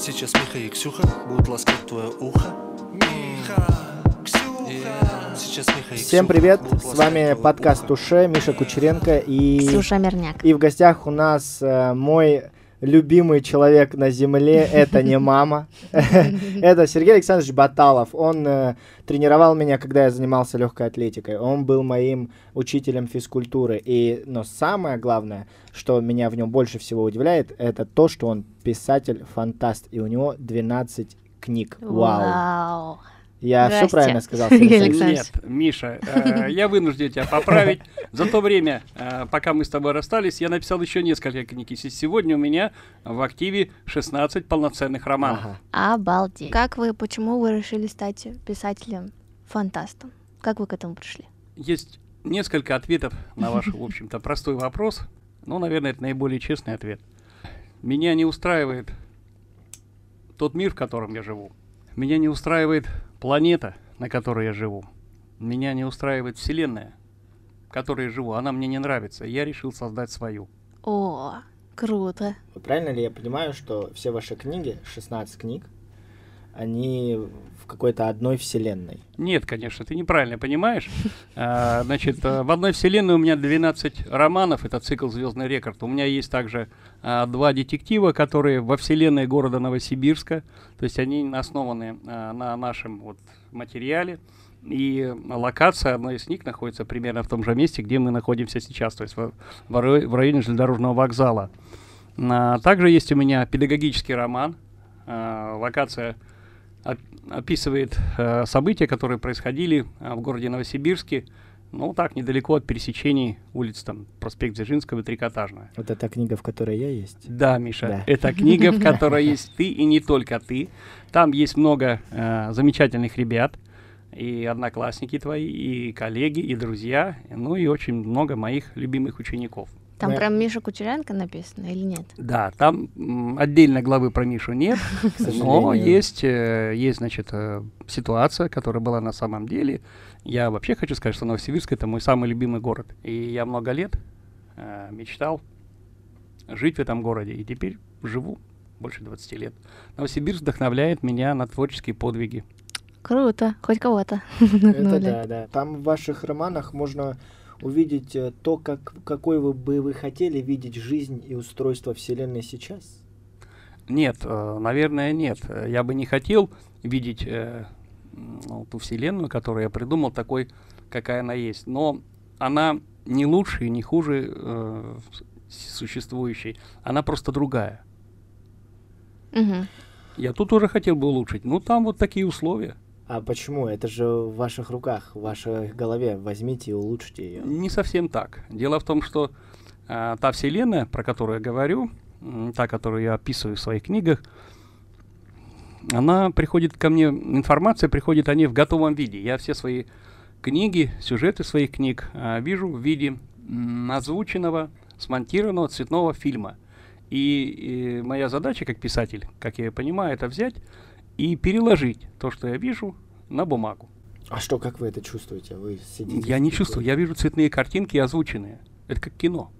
Сейчас Миха и Ксюха будут ласкать твое ухо. Миха, Ксюха. Сейчас Миха и Всем привет, с вами подкаст. Туше, Миша Кучеренко и... Ксюша Мирняк. И в гостях у нас э, мой любимый человек на земле, это не мама, это Сергей Александрович Баталов. Он э, тренировал меня, когда я занимался легкой атлетикой. Он был моим учителем физкультуры. И, но самое главное, что меня в нем больше всего удивляет, это то, что он писатель-фантаст, и у него 12 книг. Вау. Вау. Я все Здрасте. правильно сказал? Нет, Миша, э, я вынужден тебя поправить. За то время, э, пока мы с тобой расстались, я написал еще несколько книг. И сегодня у меня в активе 16 полноценных романов. Ага. Обалдеть. Как вы, почему вы решили стать писателем-фантастом? Как вы к этому пришли? Есть несколько ответов на ваш, в общем-то, простой вопрос. Ну, наверное, это наиболее честный ответ. Меня не устраивает тот мир, в котором я живу. Меня не устраивает планета, на которой я живу. Меня не устраивает Вселенная, в которой я живу. Она мне не нравится. Я решил создать свою. О, круто. Правильно ли я понимаю, что все ваши книги, 16 книг, они в какой-то одной вселенной? Нет, конечно, ты неправильно понимаешь. А, Значит, э, в одной вселенной у меня 12 романов, это цикл «Звездный рекорд». У меня есть также а, два детектива, которые во вселенной города Новосибирска, то есть они основаны а, на нашем вот материале. И локация одной из них находится примерно в том же месте, где мы находимся сейчас, то есть в, в районе железнодорожного вокзала. Также есть у меня педагогический роман. Локация описывает э, события, которые происходили э, в городе Новосибирске, ну так, недалеко от пересечений улиц, там, проспект Дзержинского и Трикотажная. Вот эта книга, в которой я есть. Да, Миша, Да. это книга, в которой есть ты и не только ты. Там есть много э, замечательных ребят, и одноклассники твои, и коллеги, и друзья, ну и очень много моих любимых учеников. Там Да. прям Миша Кучеренко написано или нет? Да, там отдельно главы про Мишу нет, Но есть, э, есть, значит, э, ситуация, которая была на самом деле. Я вообще хочу сказать, что Новосибирск это мой самый любимый город. И я много лет э, мечтал жить в этом городе. И теперь живу больше 20 лет. Новосибирск вдохновляет меня на творческие подвиги. Круто. Хоть кого-то. Это вдохновляет. да, да. Там в ваших романах можно увидеть э, то, как, какой вы бы вы хотели видеть жизнь и устройство Вселенной сейчас. Нет, э, наверное, нет. Я бы не хотел видеть э, ну, ту вселенную, которую я придумал, такой, какая она есть. Но она не лучше и не хуже э, существующей. Она просто другая. Мгм. Я тут уже хотел бы улучшить. Ну, там вот такие условия. А почему? Это же в ваших руках, в вашей голове. Возьмите и улучшите ее. Не совсем так. Дело в том, что а, та вселенная, про которую я говорю, м, та, которую я описываю в своих книгах, она приходит ко мне, информация приходит о ней в готовом виде. Я все свои книги, сюжеты своих книг а, вижу в виде м, озвученного, смонтированного цветного фильма. И, и моя задача как писатель, как я понимаю, это взять и переложить то, что я вижу, на бумагу. А что, как вы это чувствуете? Вы сидите... Я не чувствую, я вижу цветные картинки озвученные. Это как кино.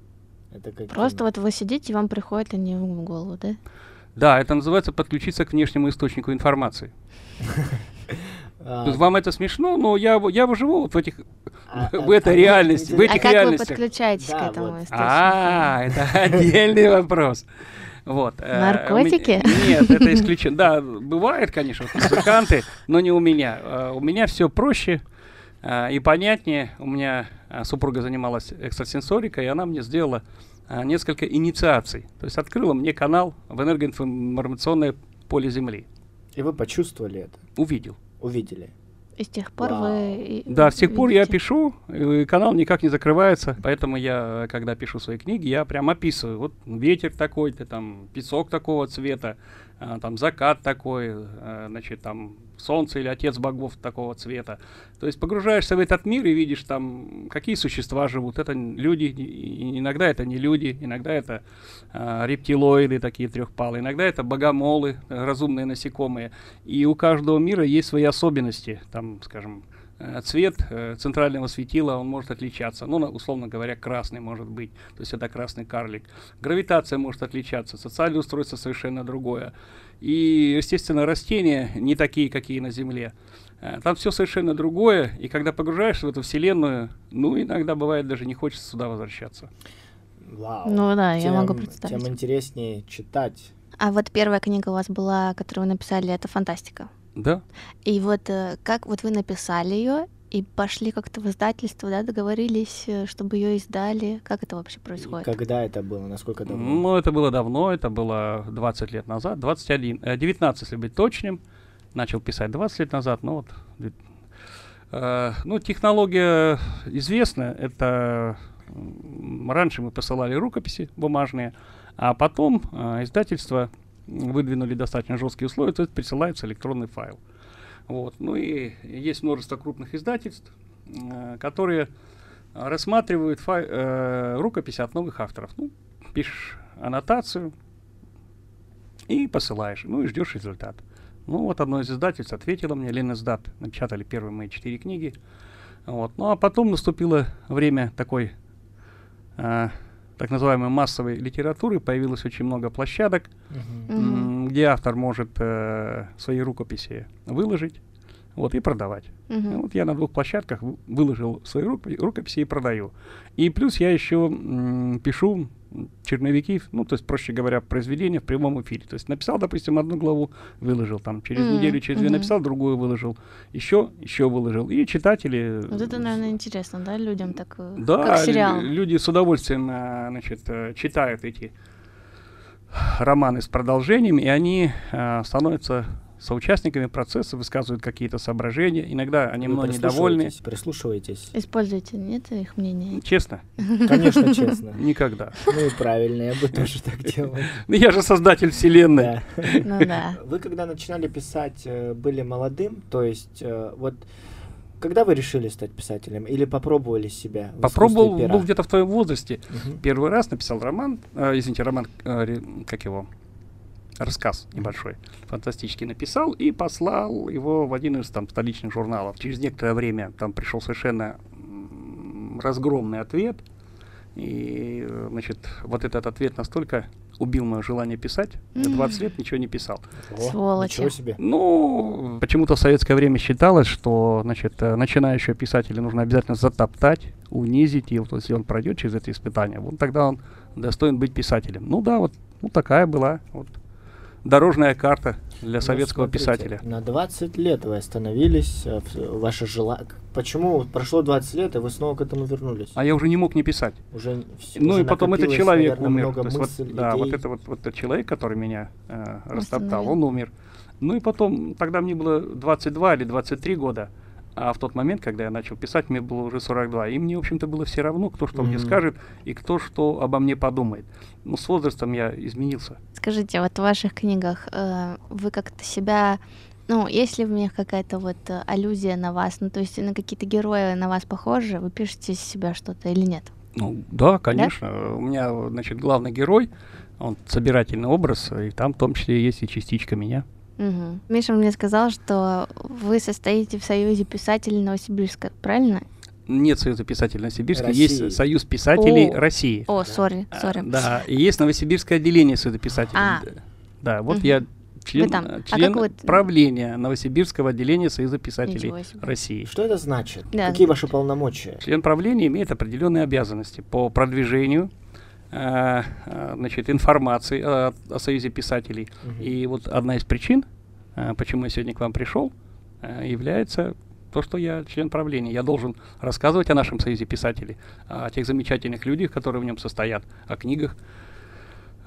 Это как Просто кино. вот вы сидите, и вам приходят они в голову, да? Да, это называется подключиться к внешнему источнику информации. А, То есть вам это смешно, но я, я живу вот в этих... а- в а- этой а реальности, в А этих интересно- как вы реальностях. подключаетесь к этому источнику? А, это отдельный вопрос. Вот. э, Наркотики? Нет, это исключено. Да, бывает, конечно, музыканты, но не у меня. Э, У меня все проще э, и понятнее. У меня супруга занималась экстрасенсорикой, и она мне сделала несколько инициаций. То есть открыла мне канал в энергоинформационное поле Земли. И вы почувствовали это, Увидел. увидели. И с тех пор Вау. вы... Да, с тех пор я видите? пишу, и канал никак не закрывается, поэтому я, когда пишу свои книги, я прям описываю. Вот ветер такой-то, там песок такого цвета, там закат такой, э, значит, там солнце или отец богов такого цвета. То есть погружаешься в этот мир и видишь там, какие существа живут. Это люди, иногда это не люди, иногда это а, рептилоиды такие трехпалые, иногда это богомолы, э, разумные насекомые. И у каждого мира есть свои особенности. Там, скажем, э, цвет э, центрального светила, он может отличаться. Ну, условно говоря, красный может быть, то есть это красный карлик. Гравитация может отличаться, социальное устройство совершенно другое. И, естественно, растения не такие, какие на Земле. Э, Там все совершенно другое, и когда погружаешься в эту вселенную, ну, иногда бывает даже не хочется сюда возвращаться. Вау. Ну да, я могу Тем- представить. Тем интереснее читать. А вот первая книга у вас была, которую вы написали, это фантастика. Да? И вот э, как вот вы написали ее и пошли как-то в издательство, да, договорились, э, чтобы ее издали. Как это вообще И происходит? Когда это было? Насколько давно? Ну, это было давно, это было 20 лет назад, 21, э, 19, если быть точным. Начал писать 20 лет назад, ну вот. э, ну, технология известна, это раньше мы посылали рукописи бумажные, а потом э, издательство выдвинули достаточно жесткие условия, то есть присылается электронный файл. Вот. Ну и есть множество крупных издательств, э, которые рассматривают фай- э, рукописи от новых авторов. Ну, пишешь аннотацию и посылаешь, ну и ждешь результат. Ну вот одно из издательств ответило мне, Ленэсдат, напечатали первые мои четыре книги. Вот. Ну а потом наступило время такой а, так называемой массовой литературы, появилось очень много площадок, м, где автор может э, свои рукописи выложить вот, и продавать. Ну, Вот я на двух площадках вы- выложил свои рукопи- рукописи и продаю. И плюс я еще м, пишу черновики, ну, то есть, проще говоря, произведения в прямом эфире. То есть написал, допустим, одну главу, выложил, там, через М, неделю, через две мгм. написал, другую выложил, еще, еще выложил. И читатели... Вот это, э, наверное, интересно, да, людям так, э, да, как сериал. лю- люди с удовольствием э, значит, читают эти романы с продолжением, и они э, становятся соучастниками процесса, высказывают какие-то соображения. Иногда они мной недовольны. прислушиваетесь, Прислушиваетесь. Используйте, нет, их мнение? Честно, Конечно, честно. никогда. Ну и правильно, я бы тоже так делал. Ну, я же создатель вселенной. Да. Ну да. Вы когда начинали писать, э, были молодым, то есть э, вот когда вы решили стать писателем или попробовали себя? Попробовал, пера? был где-то в твоем возрасте. Мгм. Первый раз написал роман, э, извините, роман, э, как его, рассказ небольшой, фантастический написал и послал его в один из там столичных журналов. Через некоторое время там пришел совершенно разгромный ответ. И, значит, вот этот ответ настолько убил мое желание писать. Я 20 лет ничего не писал. О, Сволочи. Ничего себе. Ну, почему-то в советское время считалось, что, значит, э, начинающего писателя нужно обязательно затоптать, унизить, и вот если он пройдет через это испытание, вот тогда он достоин быть писателем. Ну да, вот ну, такая была вот дорожная карта для Ну, советского смотрите, писателя. На 20 лет вы остановились, э, в- ваше желание. Почему прошло 20 лет, и вы снова к этому вернулись? А я уже не мог не писать. Уже, вс- ну уже и потом этот человек наверное, умер. много есть вот, мыслей, да, вот идей. это вот, вот этот человек, который меня э, растоптал, он умер. Ну и потом, тогда мне было 22 или 23 года, а в тот момент, когда я начал писать, мне было уже 42. И мне, в общем-то, было все равно, кто что мне Мгм. скажет и кто что обо мне подумает. Ну, с возрастом я изменился. Скажите, вот в ваших книгах э, вы как-то себя, ну, есть ли в них какая-то вот э, аллюзия на вас, ну, то есть на какие-то герои на вас похожи, вы пишете из себя что-то или нет? Ну, да, конечно. У меня, значит, главный герой, он собирательный образ, и там в том числе есть и частичка меня. Мгм. Миша мне сказал, что вы состоите в Союзе писателей Новосибирска, правильно? Нет Союза писателей Новосибирска, России. есть Союз писателей О. России. О, сори, А, сори. Да, и есть Новосибирское отделение Союза писателей. А. Да, вот Мгм. я член, там. э, А член как вы- правления Новосибирского отделения Союза писателей. России. Что это значит? Да. Какие ваши полномочия? Член правления имеет определенные обязанности по продвижению э, э, значит, информации о, о Союзе писателей. Мгм. И вот одна из причин, э, почему я сегодня к вам пришел, э, является то, что я член правления. Я должен рассказывать о нашем Союзе писателей, о тех замечательных людях, которые в нем состоят, о книгах,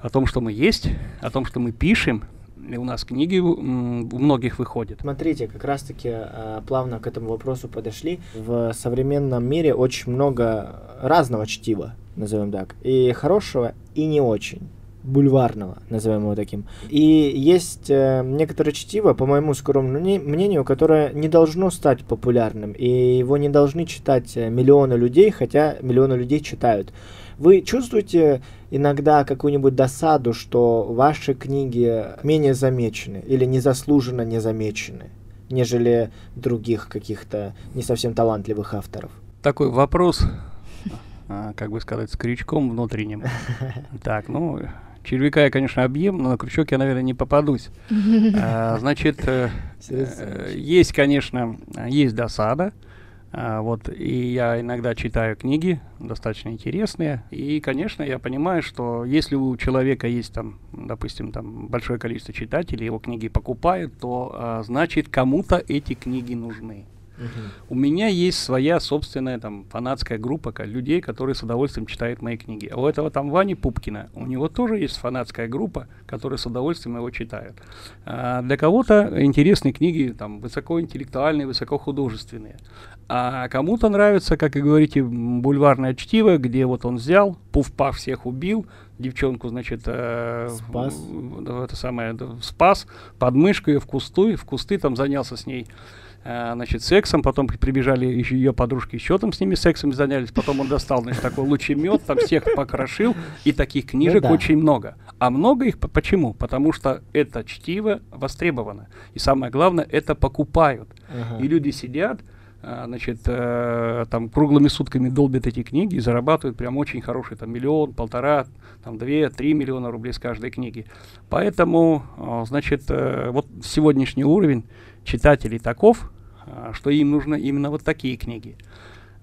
о том, что мы есть, о том, что мы пишем. У нас книги у многих выходят. Смотрите, как раз-таки э, плавно к этому вопросу подошли. В современном мире очень много разного чтива, назовем так, и хорошего, и не очень бульварного, назовем его таким. И есть э, некоторое чтиво, по моему скромному мне- мнению, которое не должно стать популярным, и его не должны читать э, миллионы людей, хотя миллионы людей читают. Вы чувствуете иногда какую-нибудь досаду, что ваши книги менее замечены или незаслуженно не замечены? нежели других каких-то не совсем талантливых авторов? Такой вопрос, а, как бы сказать, с крючком внутренним. Так, ну, червяка я, конечно, объем, но на крючок я, наверное, не попадусь. А, Значит, э, э, есть, конечно, есть досада. А, Вот, и я иногда читаю книги, достаточно интересные. И, конечно, я понимаю, что если у человека есть там, допустим, там большое количество читателей, его книги покупают, то а, значит кому-то эти книги нужны. У меня есть своя собственная там фанатская группа людей, которые с удовольствием читают мои книги. А у этого там Вани Пупкина, у него тоже есть фанатская группа, которые с удовольствием его читают. А для кого-то интересные книги там высокоинтеллектуальные, высокохудожественные. А кому-то нравится, как и говорите, бульварное чтиво, где вот он взял, пуф-паф всех убил, девчонку, значит, э, Спас. в- это самое, спас, под мышку ее в кусты, в кусты там занялся с ней э, значит, сексом, потом при- прибежали еще ее подружки, еще там с ними сексом занялись, потом он достал, значит, такой лучемет, там всех покрошил, и таких книжек да. очень много. А много их по- почему? Потому что это чтиво востребовано. И самое главное, это покупают. Ага. И люди сидят, а, значит, э, там круглыми сутками долбят эти книги и зарабатывают прям очень хороший, там, миллион, полтора, там, две, три миллиона рублей с каждой книги. Поэтому, значит, э, вот сегодняшний уровень читателей таков, что им нужно именно вот такие книги.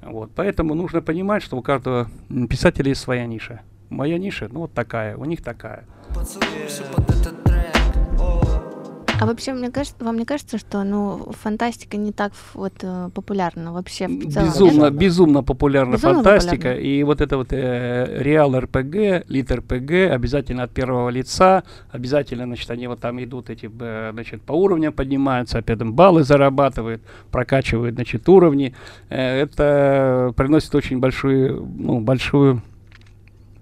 Вот, поэтому нужно понимать, что у каждого писателя есть своя ниша. Моя ниша, ну вот такая, у них такая. Поцелуйся под этот трек. А вообще, мне кажется, вам не кажется, что ну фантастика не так вот э, популярна вообще в целом? Безумно, нет? безумно популярна Безумно фантастика. популярна. И вот это вот э, реал РПГ, лит РПГ, обязательно от первого лица, обязательно, значит, они вот там идут, эти, значит, по уровням поднимаются, опять там баллы зарабатывают, прокачивают, значит, уровни. Э, это приносит очень большую, ну, большую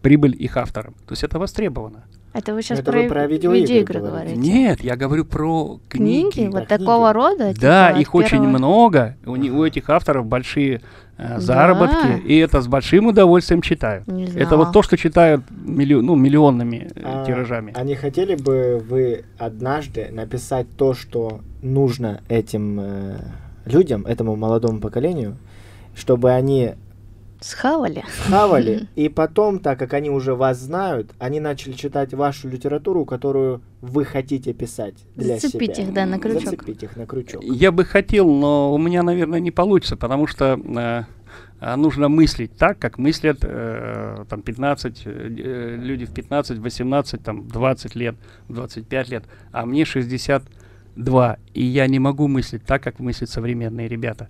прибыль их авторам. То есть это востребовано. Это вы сейчас Это про, вы про ви- видеоигры видеоигры говорите. Нет, я говорю про книги. Книги? Вот Да, такого книги. рода? Да, типа, их от очень первого- много. У, не- у этих авторов большие э, Да. заработки, и это с большим удовольствием читают. Не Это вот знала. то, что читают миллион, ну, миллионными э, А, тиражами. А не хотели бы вы однажды написать то, что нужно этим э, людям, этому молодому поколению, чтобы они Схавали? хавали, и потом, так как они уже вас знают, они начали читать вашу литературу, которую вы хотите писать для Зацепить себя. их, да, на крючок. Зацепить их на крючок. Я бы хотел, но у меня, наверное, не получится, потому что э, а, нужно мыслить так, как мыслят э, там 15, э, э, люди в 15, 18, там 20 лет, 25 лет, а мне 62, и я не могу мыслить так, как мыслят современные ребята.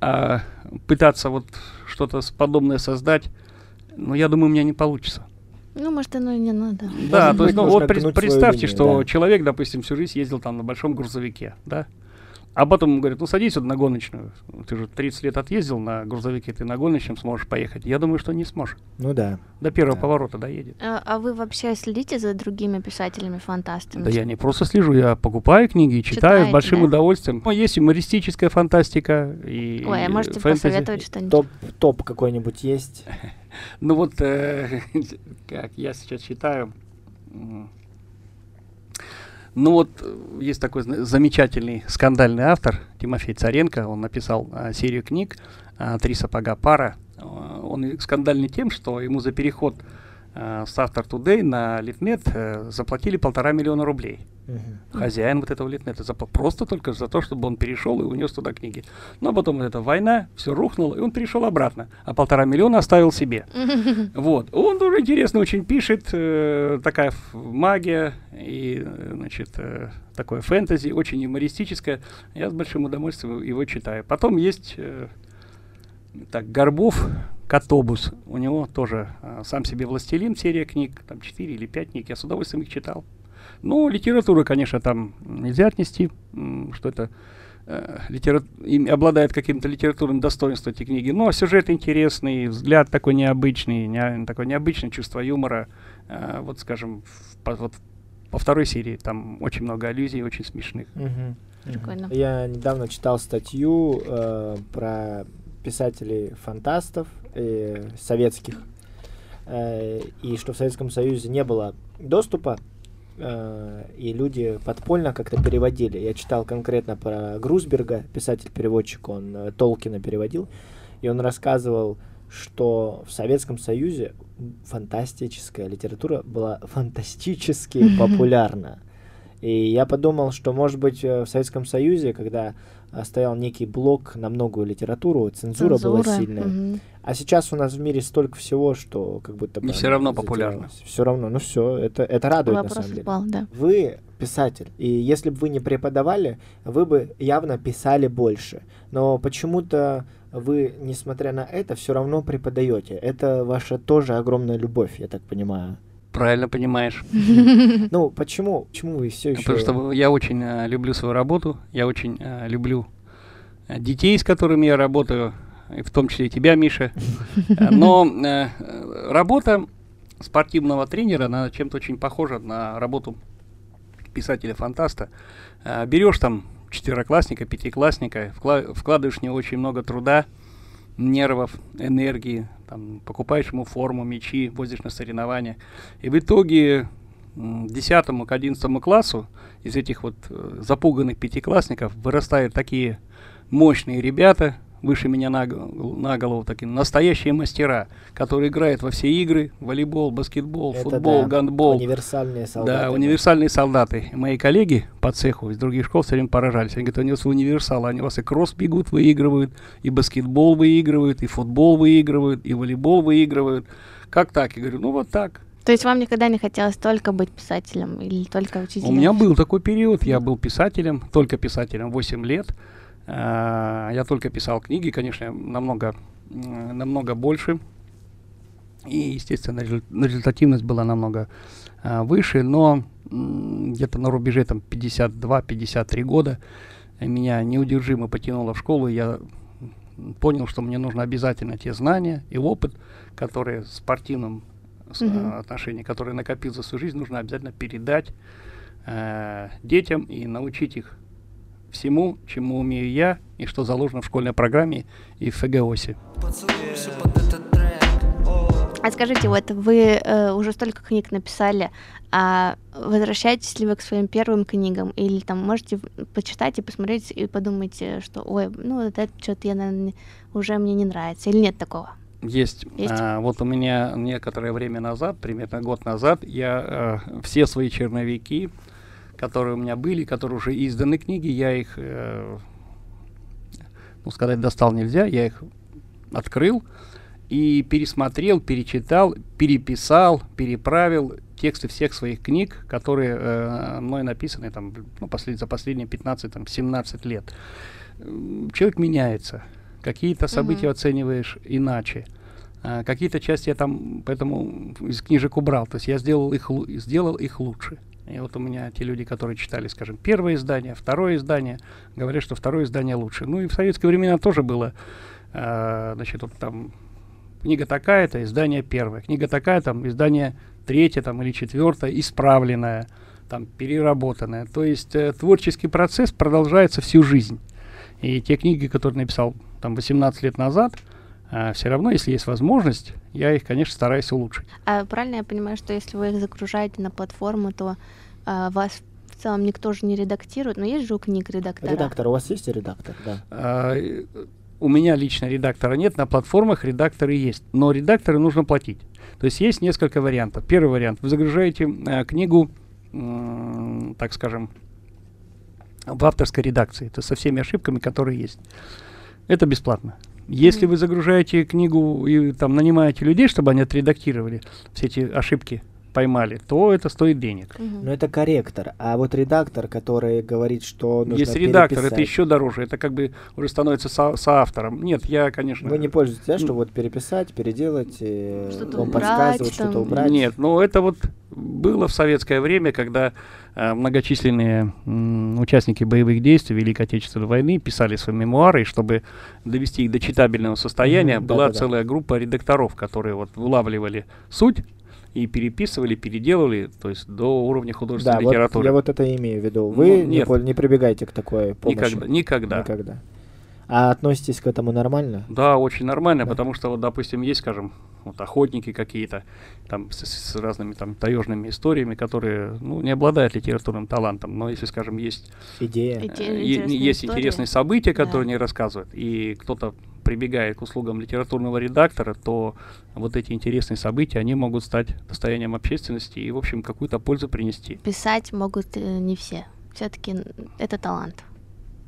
А пытаться вот что-то подобное создать, ну, я думаю, у меня не получится. Ну, может, оно и не надо. Да, Может то есть, ну, вот свою представьте, линию, что да. человек, допустим, всю жизнь ездил там на большом грузовике, да, а потом ему говорят, ну садись вот на гоночную, ты же 30 лет отъездил на грузовике, ты на гоночном сможешь поехать. Я думаю, что не сможешь. Ну да. До первого Да. поворота доедет. А, а вы вообще следите за другими писателями-фантастами? Да я не просто слежу, я покупаю книги и читаю Читаете, с большим да? удовольствием. Ну, есть юмористическая фантастика и Ой, а можете фэнтези. посоветовать что-нибудь? Топ, топ какой-нибудь есть? Ну вот, э, как я сейчас читаю, ну вот, э, есть такой замечательный скандальный автор Тимофей Царенко, он написал а, серию книг а, «Три сапога пара». А, Он скандальный тем, что ему за переход а, с Автор Today на Литнет э, заплатили полтора миллиона рублей. Мгм. Хозяин вот этого Литнета запла- просто только за то, чтобы он перешел и унес туда книги. Но потом вот эта война, все рухнуло, и он перешел обратно. А полтора миллиона оставил себе. Вот. Он тоже интересно очень пишет, э, такая ф- магия и, э, значит, э, такое фэнтези, очень юмористическое. Я с большим удовольствием его читаю. Потом есть, э, так, Горбов, Котобус. У него тоже э, сам себе властелин, серия книг, там 4 или 5 книг. Я с удовольствием их читал. Ну, литература, конечно, там нельзя отнести, что это э, литера- им обладает каким-то литературным достоинством эти книги. Но сюжет интересный, взгляд такой необычный, не- такое необычное чувство юмора. Э, вот, скажем, в- по, вот по второй серии там очень много аллюзий, очень смешных. Мгм. Прикольно. Я недавно читал статью э, про писателей-фантастов э, советских, э, и что в Советском Союзе не было доступа э, и люди подпольно как-то переводили. Я читал конкретно про Грусберга, писатель-переводчик, он э, Толкина переводил, и он рассказывал, что в Советском Союзе фантастическая литература была фантастически популярна. И я подумал, что, может быть, э, в Советском Союзе, когда стоял некий блок на многую литературу, цензура, была Цензура, сильная. мгм. А сейчас у нас в мире столько всего, что как будто бы... Оно равно популярно. Все равно, ну все, это, это радует на Вопрос самом деле. упал, да. Вы писатель, и если бы вы не преподавали, вы бы явно писали больше. Но почему-то вы, несмотря на это, все равно преподаете. Это ваша тоже огромная любовь, я так понимаю. Правильно понимаешь. Ну, почему? Почему вы все еще... Потому что я очень э, люблю свою работу, я очень э, люблю э, детей, с которыми я работаю, и в том числе и тебя, Миша. Но э, работа спортивного тренера, она чем-то очень похожа на работу писателя-фантаста. Берешь там четвероклассника, пятиклассника, вкла- вкладываешь в него очень много труда, нервов, энергии, там, покупаешь ему форму, мячи, возишь на соревнования. И в итоге м, 10 к 11 классу из этих вот э, запуганных пятиклассников вырастают такие мощные ребята, выше меня на, на голову, такие настоящие мастера, которые играют во все игры, волейбол, баскетбол, Это футбол, да, гандбол. Универсальные солдаты. Да, универсальные солдаты. Мои коллеги по цеху из других школ все время поражались. Они говорят, у вас универсалы, они у вас и кросс бегут, выигрывают, и баскетбол выигрывают, и футбол выигрывают, и волейбол выигрывают. Как так? Я говорю, ну вот так. То есть вам никогда не хотелось только быть писателем или только учителем? У меня был такой период, я был писателем, только писателем 8 лет. А, Я только писал книги, конечно, намного, намного больше. И, естественно, резу- результативность была намного а, выше, но где-то на рубеже там 52-53 года меня неудержимо потянуло в школу. Я понял, что мне нужно обязательно те знания и опыт, которые в спортивном а, отношении, которые накопил за свою жизнь, нужно обязательно передать э, детям и научить их всему, чему умею я, и что заложено в школьной программе и в ФГОСе. А скажите, вот вы э, уже столько книг написали, а возвращаетесь ли вы к своим первым книгам? Или там можете почитать и посмотреть и подумать, что, ой, ну вот это что-то я, наверное, уже мне не нравится. Или нет такого? Есть. Есть? а, вот у меня некоторое время назад, примерно год назад, я э, все свои черновики, которые у меня были, которые уже изданы книги, я их, э, ну сказать, достал нельзя, я их открыл и пересмотрел, перечитал, переписал, переправил тексты всех своих книг, которые э, мной написаны там, ну, послед- за последние 15-17 лет. Человек меняется. Какие-то события Мгм. оцениваешь иначе. А, какие-то части я там поэтому из книжек убрал. То есть я сделал их, сделал их лучше. И вот у меня те люди, которые читали, скажем, первое издание, второе издание, говорят, что второе издание лучше. Ну и в советские времена тоже было, а, значит, вот там книга такая-то, издание первое, книга такая, там издание третье там, или четвертое, исправленное, там, переработанное. То есть э, творческий процесс продолжается всю жизнь. И те книги, которые написал там 18 лет назад, все равно, если есть возможность, я их, конечно, стараюсь улучшить. А правильно я понимаю, что если вы их загружаете на платформу, то а, вас в целом никто же не редактирует, но есть же у книг редактора. Редактор, у вас есть редактор? Да. А, э, У меня лично редактора нет, на платформах редакторы есть, но редакторы нужно платить. То есть есть несколько вариантов. Первый вариант. Вы загружаете э, книгу, м, так скажем, в авторской редакции, то со всеми ошибками, которые есть. Это бесплатно. Если вы загружаете книгу и там нанимаете людей, чтобы они отредактировали все эти ошибки, поймали, то это стоит денег. Мгм. Но это корректор. А вот редактор, который говорит, что нужно Есть редактор, это переписать. еще дороже, это как бы уже становится со- соавтором. Нет, я, конечно... Вы не пользуетесь, да, что вот переписать, переделать, э, Что-то вам убрать подсказывать, там. что-то убрать? Нет, ну это вот было в советское время, когда э, многочисленные м, участники боевых действий Великой Отечественной войны писали свои мемуары, и чтобы довести их до читабельного состояния, Мгм, была да-да-да. целая группа редакторов, которые вот вылавливали суть и переписывали, переделывали, то есть до уровня Да, художественной вот литературы. я вот это имею в виду. Ну, Вы не, нет. пол- не прибегаете к такой помощи? Никогда, никогда. Никогда. А относитесь к этому нормально? Да, очень нормально, Да. потому что, вот, допустим, есть, скажем, вот охотники какие-то, там с, с разными там таежными историями, которые, ну, не обладают литературным талантом, но если, скажем, есть Идея. э, Идея, интересная есть интересные события, которые Да. они рассказывают, и кто-то прибегает к услугам литературного редактора, то вот эти интересные события, они могут стать достоянием общественности и, в общем, какую-то пользу принести. Писать могут э, не все. Все-таки это талант.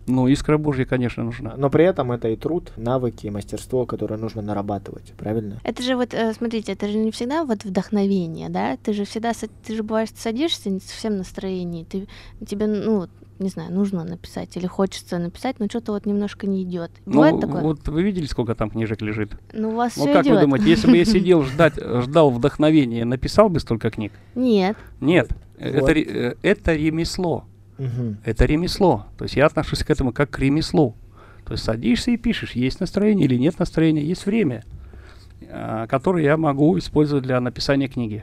Ну, искра Божья, конечно, нужна. Но при этом это и труд, навыки, и мастерство, которое нужно нарабатывать, правильно? Это же вот, э, смотрите, это же не всегда вот вдохновение, да? Ты же всегда, ты же бываешь, садишься не совсем в настроении, ты, тебе, ну, не знаю, нужно написать или хочется написать, но что-то вот немножко не идет. Бывает ну, такое? вот вы видели, сколько там книжек лежит? Ну, у вас Ну, все как идет. вы думаете, если бы я сидел ждать, ждал вдохновения, написал бы столько книг? Нет. Нет. Это, Вот. э, это ремесло. Это ремесло. То есть я отношусь к этому как к ремеслу. То есть садишься и пишешь, есть настроение или нет настроения, есть время, а, которое я могу использовать для написания книги.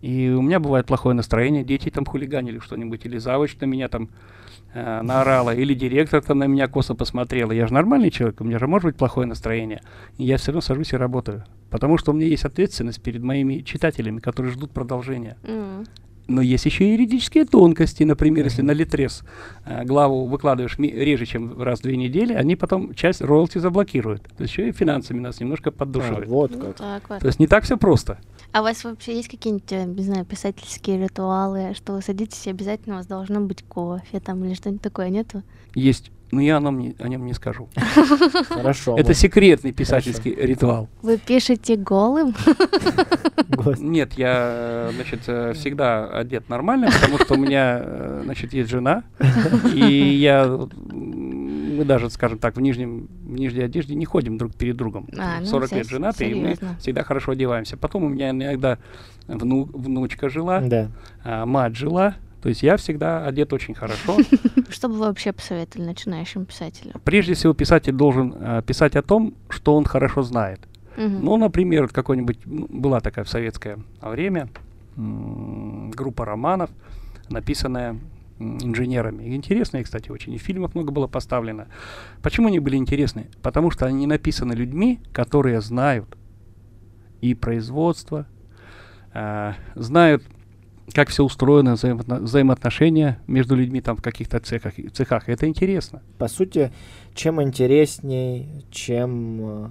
И у меня бывает плохое настроение, дети там хулиганили что-нибудь, или завуч на меня там э, наорала, или директор там на меня косо посмотрела. Я же нормальный человек, у меня же может быть плохое настроение. И я все равно сажусь и работаю. Потому что у меня есть ответственность перед моими читателями, которые ждут продолжения. М. Но есть еще и юридические тонкости. Например, если Мгм. на Литрес э, главу выкладываешь ми- реже, чем раз в две недели, они потом часть роялти заблокируют. То есть еще и финансами нас немножко А, поддушивают. вот Ну, как. так вот. То есть не так все просто. А у вас вообще есть какие-нибудь, э, не знаю, писательские ритуалы, что вы садитесь и обязательно у вас должно быть кофе там или что-нибудь такое, нету? Есть, но я о нем не, о нем не скажу. Хорошо. Это секретный писательский ритуал. Вы пишете голым? Нет, я, значит, э, всегда одет нормально, потому что у меня, э, значит, есть жена, и я, мы даже, скажем так, в нижнем, в нижней одежде не ходим друг перед другом. А, ну, 40 лет женаты, и мы серьезно. всегда хорошо одеваемся. Потом у меня иногда вну- внучка жила, Да. а, мать жила, то есть я всегда одет очень хорошо. Что бы вы вообще посоветовали начинающим писателям? Прежде всего, писатель должен э, писать о том, что он хорошо знает. Мгм. Ну, например, вот какой-нибудь ну, была такая в советское время группа романов, написанная инженерами. Интересные, кстати, очень. И фильмов много было поставлено. Почему они были интересны? Потому что они написаны людьми, которые знают и производство, а, знают, как все устроено, взаимоотно- взаимоотношения между людьми там в каких-то цехах. цехах. Это интересно. По сути, чем интересней, чем э,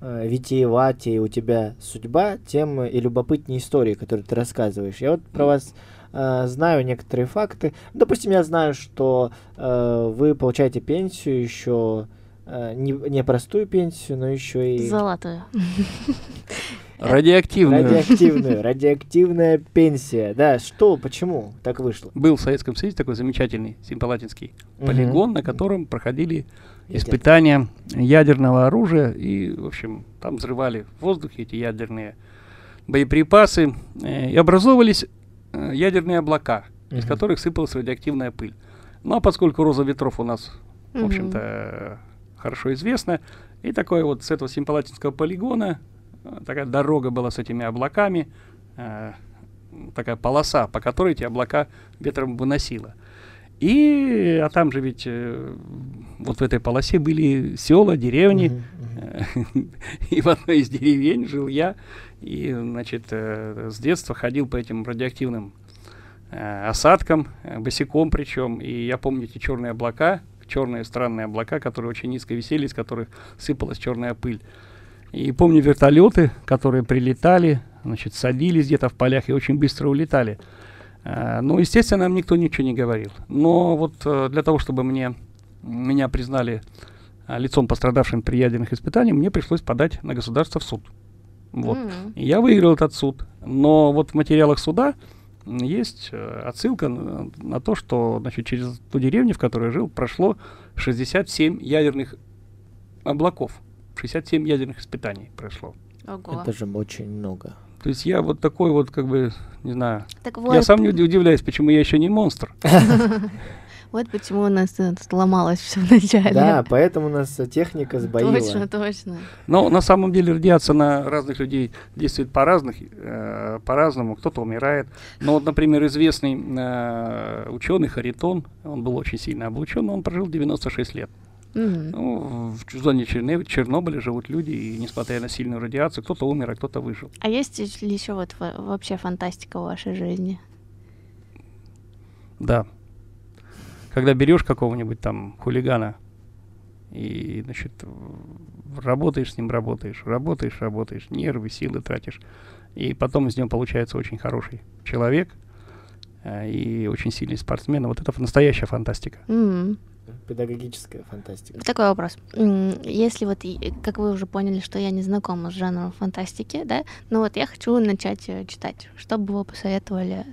э, витиеватее у тебя судьба, тем э, и любопытнее истории, которые ты рассказываешь. Я вот про вас э, знаю некоторые факты. Допустим, я знаю, что э, вы получаете пенсию еще э, не, не простую пенсию, но еще и Золотую. Радиоактивную. радиоактивную, радиоактивная пенсия. Да, что, почему так вышло? Был в Советском Союзе такой замечательный симпалатинский полигон, на котором проходили испытания ядерного оружия. И, в общем, там взрывали в воздухе эти ядерные боеприпасы. э, И образовывались ядерные облака, из Мгм. которых сыпалась радиоактивная пыль. Ну, а поскольку роза ветров у нас, в Мгм. общем-то, э, хорошо известна, и такое вот с этого симпалатинского полигона э, такая дорога была с этими облаками, э, такая полоса, по которой эти облака ветром выносило. И, а там же ведь э, вот в этой полосе были села, деревни, мгм. Э, И в одной из деревень жил я. И, значит, э, с детства ходил по этим радиоактивным э, осадкам, э, босиком причем. И я помню эти черные облака, черные странные облака, которые очень низко висели, из которых сыпалась черная пыль. И помню вертолеты, которые прилетали, значит, садились где-то в полях и очень быстро улетали. Ну, естественно, нам никто ничего не говорил. Но вот э, для того, чтобы мне, меня признали а, лицом пострадавшим при ядерных испытаниях, мне пришлось подать на государство в суд. Вот. И я выиграл этот суд. Но вот в материалах суда есть э, отсылка на, на то, что значит, через ту деревню, в которой я жил, прошло 67 ядерных облаков. 67 ядерных испытаний прошло. Ого. Это же очень много. То есть я вот такой вот, как бы, не знаю. Так Я вот, сам не уди- удивляюсь, почему я еще не монстр. вот почему у нас сломалось все вначале. Да, поэтому у нас э, техника сбоила. Точно, точно. Но на самом деле радиация на разных людей действует по разных, э, по-разному. Кто-то умирает. Но вот, например, известный э, ученый Харитон, он был очень сильно облучен, но он прожил 96 лет. Ну, в зоне Черне- Чернобыля живут люди, и несмотря на сильную радиацию, кто-то умер, а кто-то выжил. А есть ли еще вот во- вообще фантастика в вашей жизни? Да. Когда берешь какого-нибудь там хулигана и, значит, работаешь с ним, работаешь, работаешь, работаешь, нервы, силы тратишь, и потом из него получается очень хороший человек э, и очень сильный спортсмен. Вот это настоящая фантастика. М. Педагогическая фантастика. Такой вопрос. Если вот, как вы уже поняли, что я не знакома с жанром фантастики, да, но вот я хочу начать э, читать. Что бы вы посоветовали?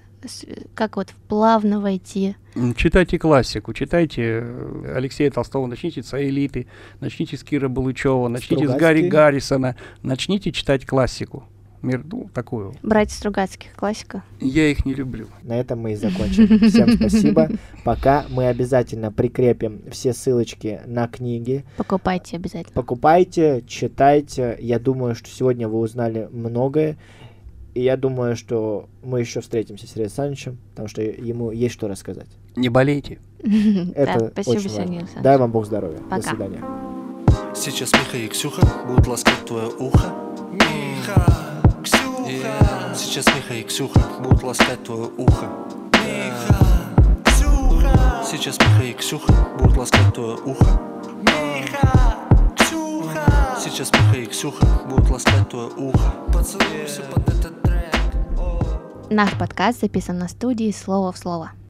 Как вот плавно войти? Читайте классику, читайте э, Алексея Толстого, начните с «Аэлиты», начните с Кира Балычева, начните с Гарри Стругацкий. Гаррисона, начните читать классику. Мир, ну, такую. Братья Стругацких, классика. Я их не люблю. На этом мы и закончим. Всем спасибо. Пока мы обязательно прикрепим все ссылочки на книги. Покупайте обязательно. Покупайте, читайте. Я думаю, что сегодня вы узнали многое. И я думаю, что мы еще встретимся с Сергеем Александровичем, потому что ему есть что рассказать. Не болейте. Это Да, спасибо, очень важно. Дай вам Бог здоровья. До Пока. свидания. Сейчас Миха и Ксюха будут ласкать твое ухо. Миха, Ксюха. Сейчас Миха и Ксюха будут ласкать твое ухо. Миха, Ксюха. Сейчас Миха и Ксюха будут ласкать твое ухо. Миха, Ксюха. Сейчас Миха и Ксюха будут ласкать твое ухо. Поцелуйся под этот трек. Наш подкаст записан на студии «Слово в слово».